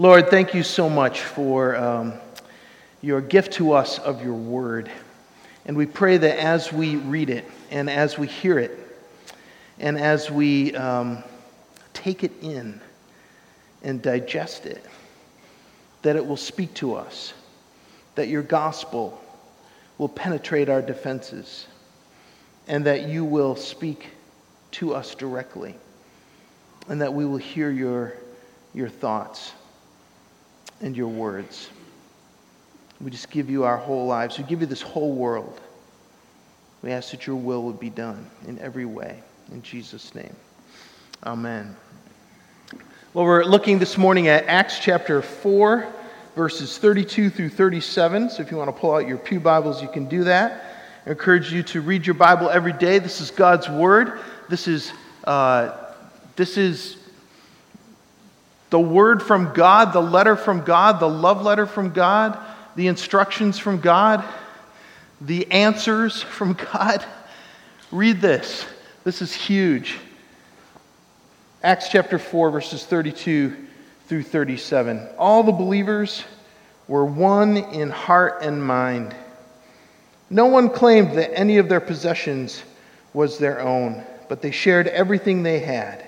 Lord, thank you so much for um, your gift to us of your word. And we pray that as we read it and as we hear it and as we um, take it in and digest it, that it will speak to us, that your gospel will penetrate our defenses, and that you will speak to us directly, and that we will hear your, your thoughts and your words. We just give you our whole lives. We give you this whole world. We ask that your will would be done in every way. In Jesus' name. Amen. Well, we're looking this morning at Acts chapter 4, verses 32 through 37. So if you want to pull out your Pew Bibles, you can do that. I encourage you to read your Bible every day. This is God's Word. This is, uh, this is the word from God, the letter from God, the love letter from God, the instructions from God, the answers from God. Read this. This is huge. Acts chapter 4, verses 32 through 37. All the believers were one in heart and mind. No one claimed that any of their possessions was their own, but they shared everything they had.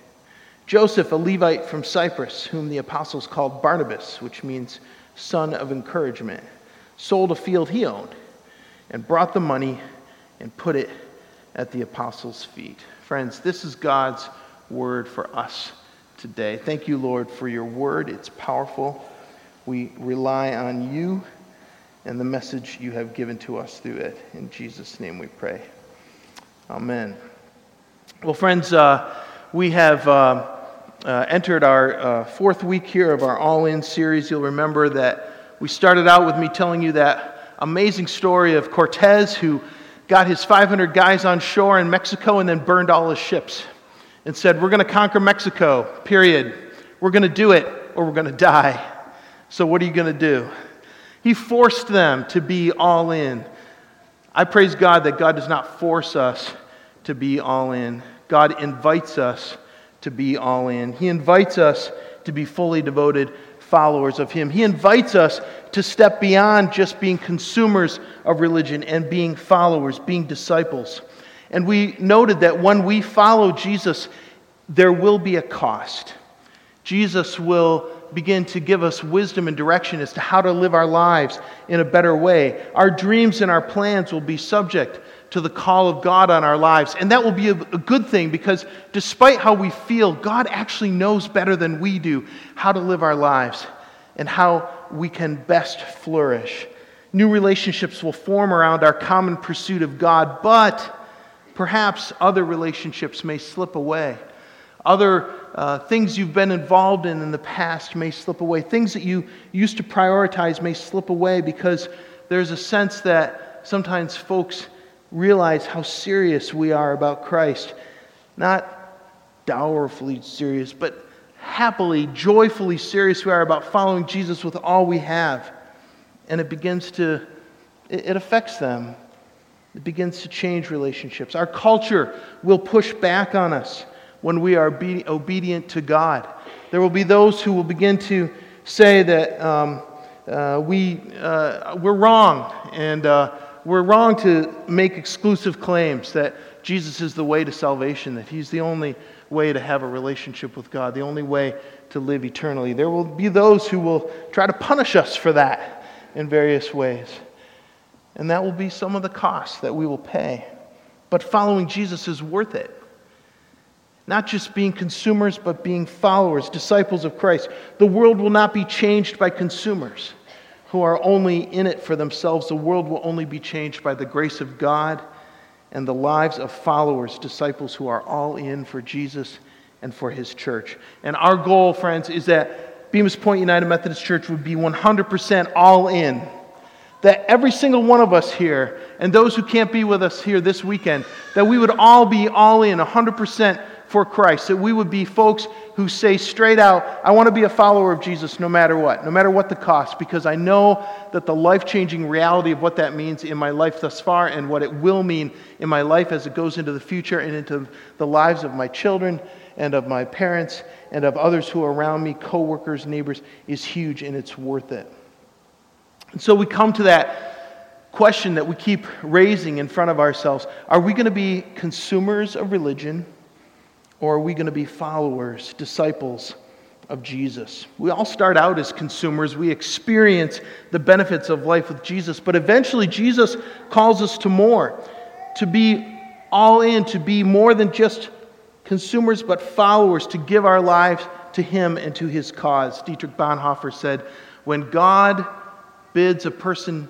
Joseph, a Levite from Cyprus, whom the apostles called Barnabas, which means son of encouragement, sold a field he owned and brought the money and put it at the apostles' feet. Friends, this is God's word for us today. Thank you, Lord, for your word. It's powerful. We rely on you and the message you have given to us through it. In Jesus' name we pray. Amen. Well, friends, uh, we have uh, uh, entered our uh, fourth week here of our All In series. You'll remember that we started out with me telling you that amazing story of Cortez who got his 500 guys on shore in Mexico and then burned all his ships and said, We're going to conquer Mexico, period. We're going to do it or we're going to die. So, what are you going to do? He forced them to be all in. I praise God that God does not force us to be all in. God invites us to be all in. He invites us to be fully devoted followers of Him. He invites us to step beyond just being consumers of religion and being followers, being disciples. And we noted that when we follow Jesus, there will be a cost. Jesus will begin to give us wisdom and direction as to how to live our lives in a better way. Our dreams and our plans will be subject to the call of God on our lives. And that will be a, good thing because despite how we feel, God actually knows better than we do how to live our lives and how we can best flourish. New relationships will form around our common pursuit of God, but perhaps other relationships may slip away. Other uh, things you've been involved in in the past may slip away. Things that you used to prioritize may slip away because there's a sense that sometimes folks realize how serious we are about Christ. Not dourfully serious, but happily, joyfully serious we are about following Jesus with all we have. And it begins to, it, affects them. It begins to change relationships. Our culture will push back on us when we are obedient to God. There will be those who will begin to say that um, uh, we, uh, we're wrong and uh, we're wrong to make exclusive claims that Jesus is the way to salvation, that He's the only way to have a relationship with God, the only way to live eternally. There will be those who will try to punish us for that in various ways. And that will be some of the costs that we will pay. But following Jesus is worth it. Not just being consumers, but being followers, disciples of Christ. The world will not be changed by consumers who are only in it for themselves. The world will only be changed by the grace of God and the lives of followers, disciples who are all in for Jesus and for his church. And our goal, friends, is that Bemus Point United Methodist Church would be 100% all in that every single one of us here, and those who can't be with us here this weekend, that we would all be all in 100% for Christ. That we would be folks who say straight out, I want to be a follower of Jesus no matter what, no matter what the cost, because I know that the life changing reality of what that means in my life thus far and what it will mean in my life as it goes into the future and into the lives of my children and of my parents and of others who are around me, coworkers, neighbors, is huge and it's worth it. And so we come to that question that we keep raising in front of ourselves Are we going to be consumers of religion or are we going to be followers, disciples of Jesus? We all start out as consumers. We experience the benefits of life with Jesus, but eventually Jesus calls us to more, to be all in, to be more than just consumers, but followers, to give our lives to Him and to His cause. Dietrich Bonhoeffer said, When God bids a person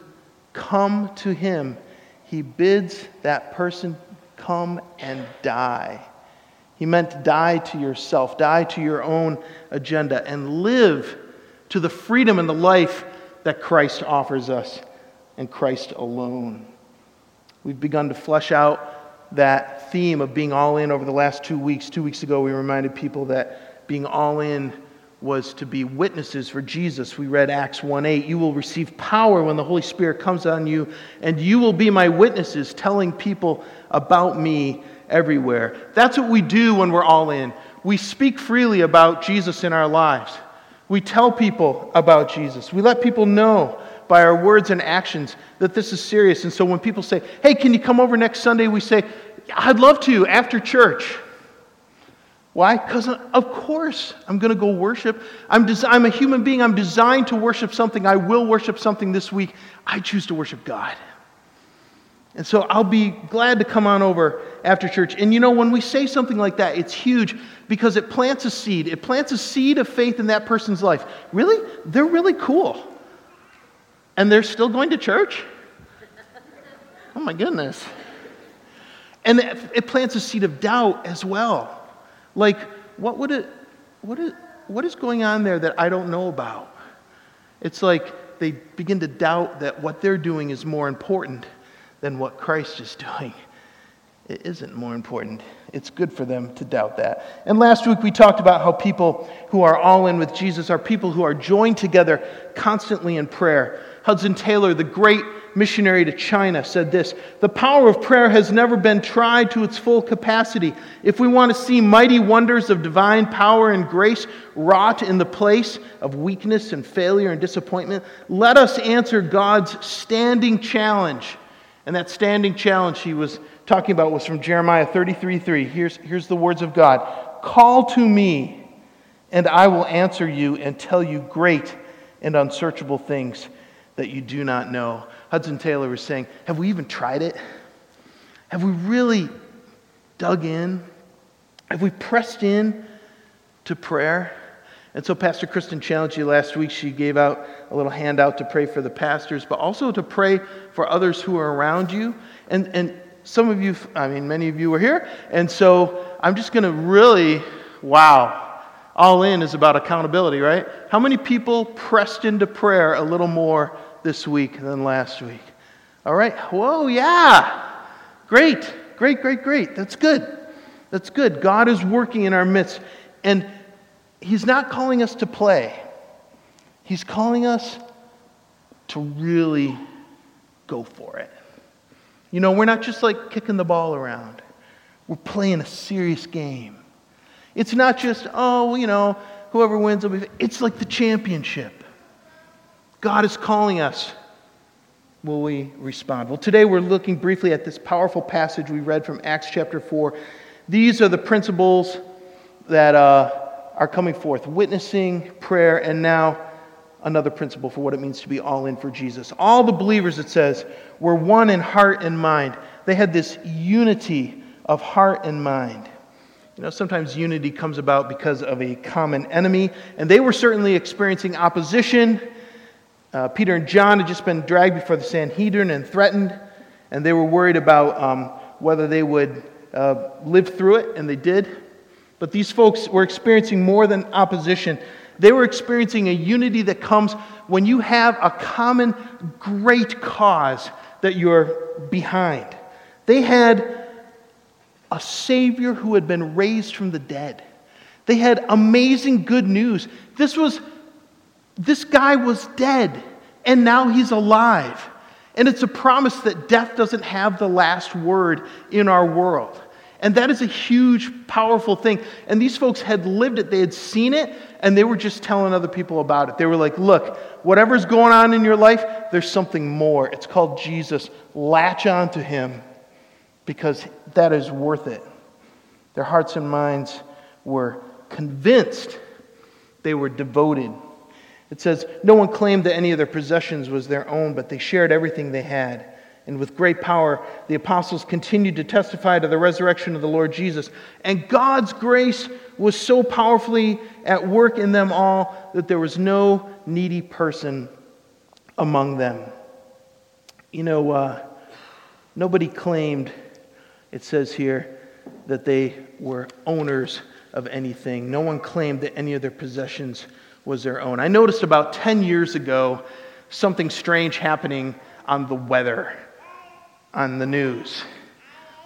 come to him, he bids that person come and die. He meant die to yourself, die to your own agenda, and live to the freedom and the life that Christ offers us and Christ alone. We've begun to flesh out that theme of being all in over the last two weeks. Two weeks ago, we reminded people that being all in was to be witnesses for Jesus. We read Acts 1 8. You will receive power when the Holy Spirit comes on you, and you will be my witnesses, telling people about me everywhere. That's what we do when we're all in. We speak freely about Jesus in our lives. We tell people about Jesus. We let people know by our words and actions that this is serious. And so when people say, Hey, can you come over next Sunday? We say, I'd love to after church. Why? Because, of course, I'm going to go worship. I'm, des- I'm a human being. I'm designed to worship something. I will worship something this week. I choose to worship God. And so I'll be glad to come on over after church. And you know, when we say something like that, it's huge because it plants a seed. It plants a seed of faith in that person's life. Really? They're really cool. And they're still going to church? Oh my goodness. And it, it plants a seed of doubt as well. Like, what would it, what is, what is going on there that I don't know about? It's like they begin to doubt that what they're doing is more important than what Christ is doing. It isn't more important. It's good for them to doubt that. And last week we talked about how people who are all in with Jesus are people who are joined together constantly in prayer. Hudson Taylor, the great missionary to China, said this The power of prayer has never been tried to its full capacity. If we want to see mighty wonders of divine power and grace wrought in the place of weakness and failure and disappointment, let us answer God's standing challenge. And that standing challenge he was talking about was from Jeremiah 33 3. Here's, here's the words of God Call to me, and I will answer you and tell you great and unsearchable things that you do not know. Hudson Taylor was saying, Have we even tried it? Have we really dug in? Have we pressed in to prayer? And so, Pastor Kristen challenged you last week. She gave out a little handout to pray for the pastors, but also to pray for others who are around you. And, and some of you, I mean, many of you were here. And so, I'm just going to really, wow, all in is about accountability, right? How many people pressed into prayer a little more this week than last week. All right. Whoa, yeah. Great, great, great, great. That's good. That's good. God is working in our midst. And He's not calling us to play, He's calling us to really go for it. You know, we're not just like kicking the ball around, we're playing a serious game. It's not just, oh, you know, whoever wins will be. It's like the championship. God is calling us. Will we respond? Well, today we're looking briefly at this powerful passage we read from Acts chapter 4. These are the principles that uh, are coming forth witnessing, prayer, and now another principle for what it means to be all in for Jesus. All the believers, it says, were one in heart and mind. They had this unity of heart and mind. You know, sometimes unity comes about because of a common enemy, and they were certainly experiencing opposition uh, Peter and John had just been dragged before the Sanhedrin and threatened, and they were worried about um, whether they would uh, live through it, and they did. But these folks were experiencing more than opposition. They were experiencing a unity that comes when you have a common great cause that you're behind. They had a Savior who had been raised from the dead. They had amazing good news. This was, this guy was dead, and now he's alive. And it's a promise that death doesn't have the last word in our world. And that is a huge, powerful thing. And these folks had lived it, they had seen it, and they were just telling other people about it. They were like, look, whatever's going on in your life, there's something more. It's called Jesus. Latch on to him because that is worth it. Their hearts and minds were convinced, they were devoted. It says, No one claimed that any of their possessions was their own, but they shared everything they had. And with great power, the apostles continued to testify to the resurrection of the Lord Jesus. And God's grace was so powerfully at work in them all that there was no needy person among them. You know, uh, nobody claimed, it says here, that they were owners of anything. No one claimed that any of their possessions was their own. I noticed about 10 years ago something strange happening on the weather, on the news.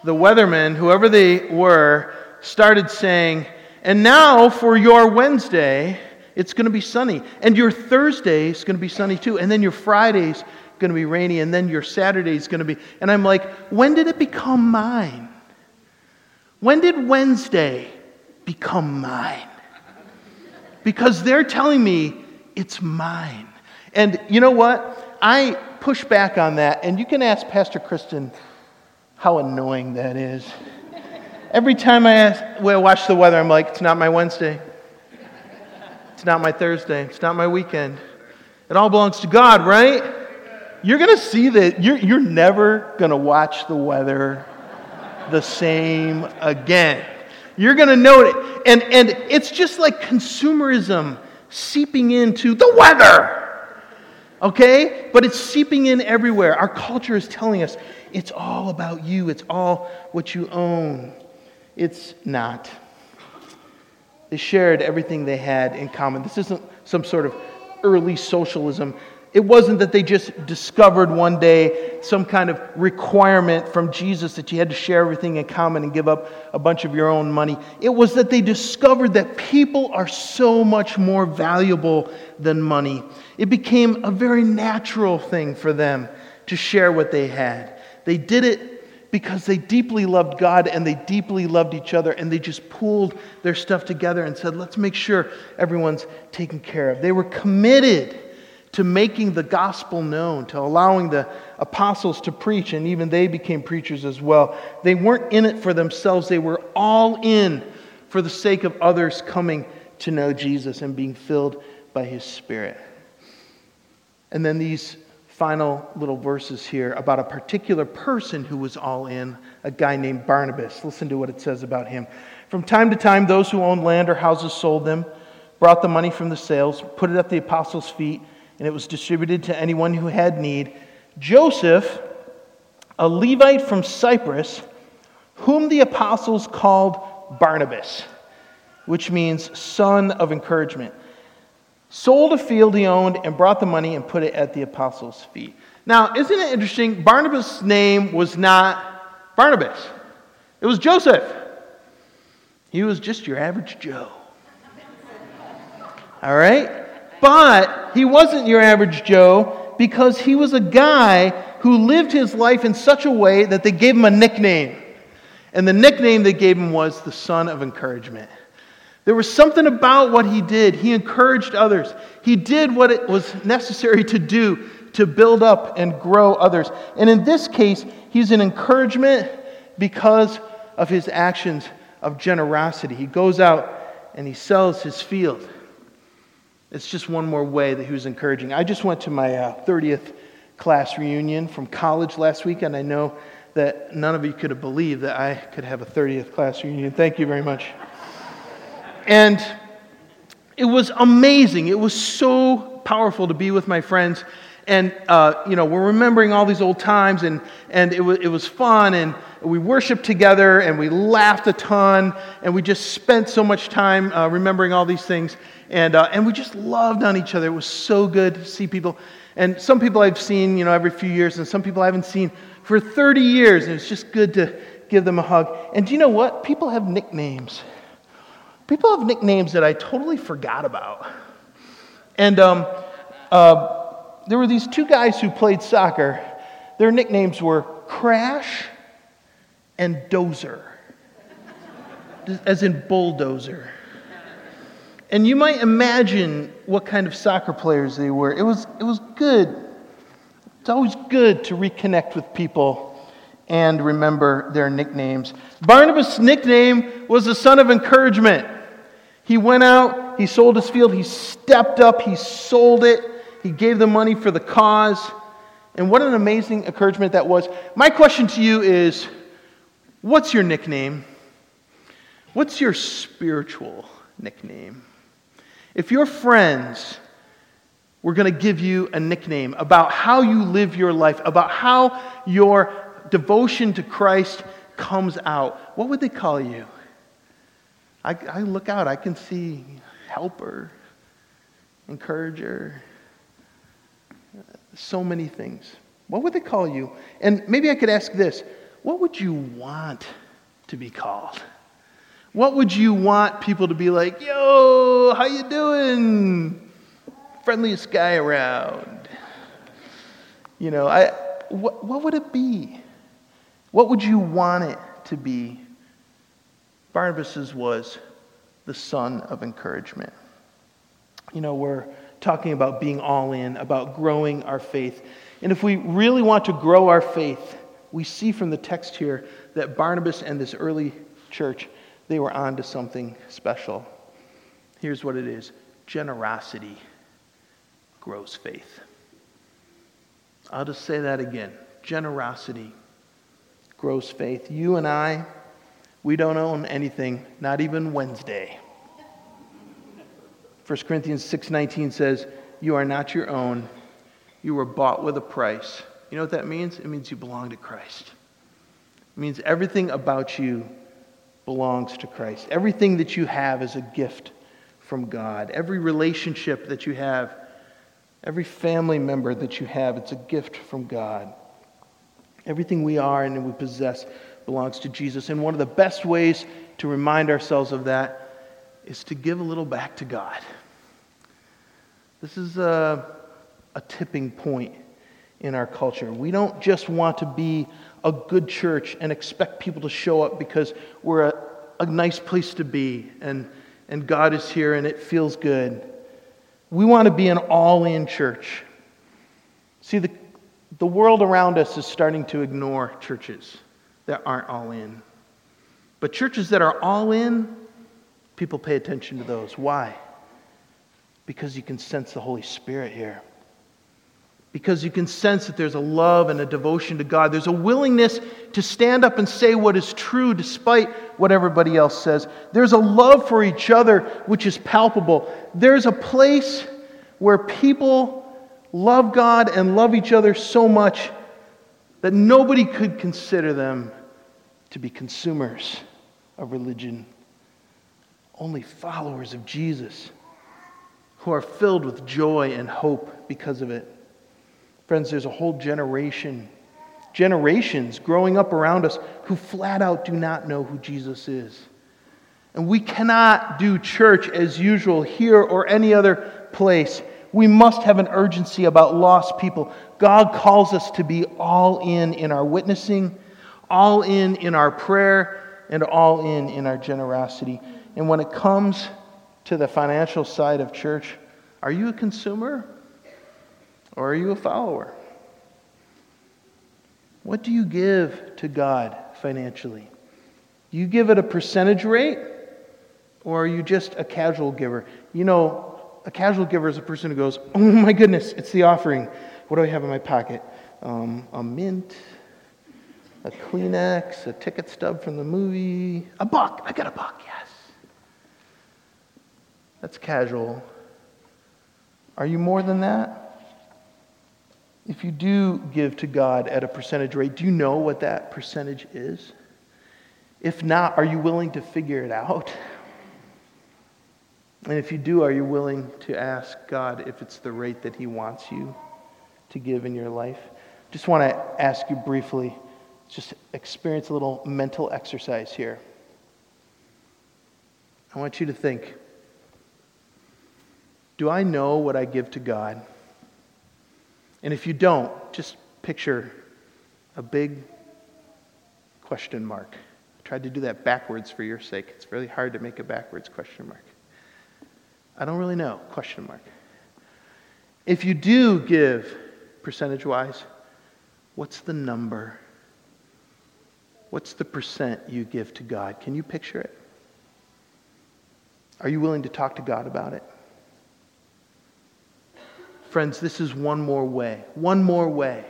The weathermen, whoever they were, started saying, and now for your Wednesday, it's going to be sunny. And your Thursday is going to be sunny too. And then your Friday's going to be rainy. And then your Saturday's going to be. And I'm like, when did it become mine? When did Wednesday become mine? Because they're telling me it's mine. And you know what? I push back on that. And you can ask Pastor Kristen how annoying that is. Every time I ask, well, watch the weather, I'm like, it's not my Wednesday. It's not my Thursday. It's not my weekend. It all belongs to God, right? You're going to see that you're, you're never going to watch the weather the same again. You're going to note it. And, and it's just like consumerism seeping into the weather. Okay? But it's seeping in everywhere. Our culture is telling us it's all about you, it's all what you own. It's not. They shared everything they had in common. This isn't some sort of early socialism. It wasn't that they just discovered one day some kind of requirement from Jesus that you had to share everything in common and give up a bunch of your own money. It was that they discovered that people are so much more valuable than money. It became a very natural thing for them to share what they had. They did it because they deeply loved God and they deeply loved each other, and they just pooled their stuff together and said, let's make sure everyone's taken care of. They were committed to making the gospel known, to allowing the apostles to preach, and even they became preachers as well. They weren't in it for themselves, they were all in for the sake of others coming to know Jesus and being filled by his Spirit. And then these final little verses here about a particular person who was all in, a guy named Barnabas. Listen to what it says about him. From time to time, those who owned land or houses sold them, brought the money from the sales, put it at the apostles' feet and it was distributed to anyone who had need. Joseph, a Levite from Cyprus, whom the apostles called Barnabas, which means son of encouragement, sold a field he owned and brought the money and put it at the apostles' feet. Now, isn't it interesting? Barnabas' name was not Barnabas, it was Joseph. He was just your average Joe. All right? But he wasn't your average Joe because he was a guy who lived his life in such a way that they gave him a nickname. And the nickname they gave him was the son of encouragement. There was something about what he did. He encouraged others. He did what it was necessary to do to build up and grow others. And in this case, he's an encouragement because of his actions of generosity. He goes out and he sells his field. It's just one more way that he was encouraging. I just went to my uh, 30th class reunion from college last week, and I know that none of you could have believed that I could have a 30th class reunion. Thank you very much. And it was amazing. It was so powerful to be with my friends And, uh, you know, we're remembering all these old times, and, and it, was, it was fun, and we worshiped together, and we laughed a ton, and we just spent so much time uh, remembering all these things. And, uh, and we just loved on each other. It was so good to see people. And some people I've seen, you know, every few years, and some people I haven't seen for 30 years, and it's just good to give them a hug. And do you know what? People have nicknames. People have nicknames that I totally forgot about. And um, uh, there were these two guys who played soccer. Their nicknames were Crash and Dozer, as in bulldozer. And you might imagine what kind of soccer players they were. It was, it was good. It's always good to reconnect with people and remember their nicknames. Barnabas' nickname was the son of encouragement. He went out, he sold his field, he stepped up, he sold it, he gave the money for the cause. And what an amazing encouragement that was. My question to you is what's your nickname? What's your spiritual nickname? If your friends were going to give you a nickname about how you live your life, about how your devotion to Christ comes out, what would they call you? I, I look out, I can see helper, encourager, so many things. What would they call you? And maybe I could ask this what would you want to be called? What would you want people to be like, yo, how you doing? Friendliest guy around. You know, I, what, what would it be? What would you want it to be? Barnabas's was the son of encouragement. You know, we're talking about being all in, about growing our faith. And if we really want to grow our faith, we see from the text here that Barnabas and this early church, they were on to something special. Here's what it is generosity grows faith. I'll just say that again generosity grows faith. You and I, we don't own anything, not even Wednesday. 1 Corinthians 6:19 says, "You are not your own. You were bought with a price." You know what that means? It means you belong to Christ. It means everything about you belongs to Christ. Everything that you have is a gift from God. Every relationship that you have, every family member that you have, it's a gift from God. Everything we are and we possess belongs to Jesus. And one of the best ways to remind ourselves of that is to give a little back to God. This is a, a tipping point in our culture. We don't just want to be a good church and expect people to show up because we're a, a nice place to be and, and God is here and it feels good. We want to be an all in church. See, the, the world around us is starting to ignore churches that aren't all in. But churches that are all in, people pay attention to those. Why? Because you can sense the Holy Spirit here. Because you can sense that there's a love and a devotion to God. There's a willingness to stand up and say what is true despite what everybody else says. There's a love for each other which is palpable. There's a place where people love God and love each other so much that nobody could consider them to be consumers of religion, only followers of Jesus who are filled with joy and hope because of it. Friends, there's a whole generation, generations growing up around us who flat out do not know who Jesus is. And we cannot do church as usual here or any other place we must have an urgency about lost people. God calls us to be all in in our witnessing, all in in our prayer, and all in in our generosity. And when it comes to the financial side of church, are you a consumer or are you a follower? What do you give to God financially? Do you give it a percentage rate or are you just a casual giver? You know, a casual giver is a person who goes, Oh my goodness, it's the offering. What do I have in my pocket? Um, a mint, a Kleenex, a ticket stub from the movie, a buck. I got a buck, yes. That's casual. Are you more than that? If you do give to God at a percentage rate, do you know what that percentage is? If not, are you willing to figure it out? And if you do, are you willing to ask God if it's the rate that He wants you to give in your life? Just want to ask you briefly, just experience a little mental exercise here. I want you to think Do I know what I give to God? And if you don't, just picture a big question mark. I tried to do that backwards for your sake. It's really hard to make a backwards question mark. I don't really know, question mark. If you do give percentage wise, what's the number? What's the percent you give to God? Can you picture it? Are you willing to talk to God about it? Friends, this is one more way, one more way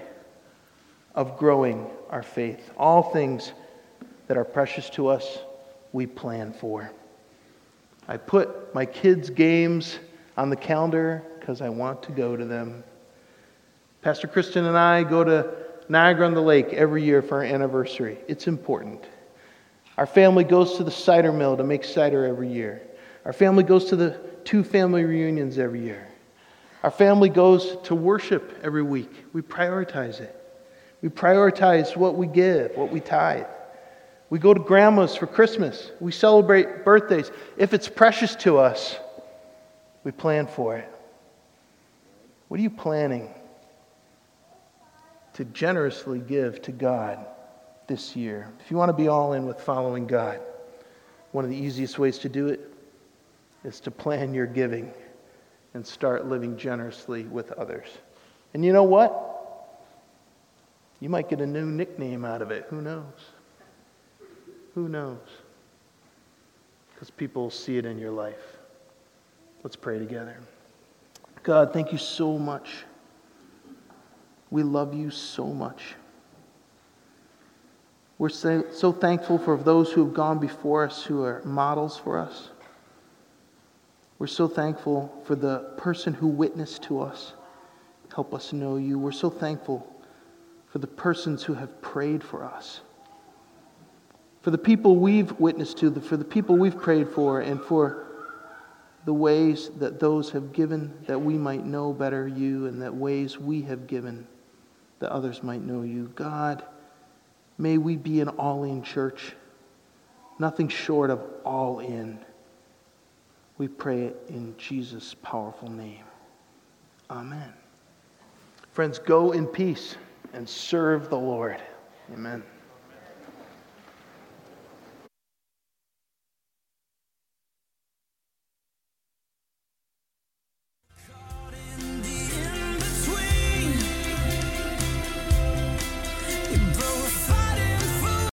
of growing our faith. All things that are precious to us, we plan for. I put my kids' games on the calendar because I want to go to them. Pastor Kristen and I go to Niagara on the Lake every year for our anniversary. It's important. Our family goes to the cider mill to make cider every year. Our family goes to the two family reunions every year. Our family goes to worship every week. We prioritize it. We prioritize what we give, what we tithe. We go to grandma's for Christmas. We celebrate birthdays. If it's precious to us, we plan for it. What are you planning to generously give to God this year? If you want to be all in with following God, one of the easiest ways to do it is to plan your giving and start living generously with others. And you know what? You might get a new nickname out of it. Who knows? Who knows? Because people see it in your life. Let's pray together. God, thank you so much. We love you so much. We're so, so thankful for those who have gone before us, who are models for us. We're so thankful for the person who witnessed to us. Help us know you. We're so thankful for the persons who have prayed for us. For the people we've witnessed to, for the people we've prayed for, and for the ways that those have given that we might know better you, and that ways we have given that others might know you. God, may we be an all in church, nothing short of all in. We pray it in Jesus' powerful name. Amen. Friends, go in peace and serve the Lord. Amen.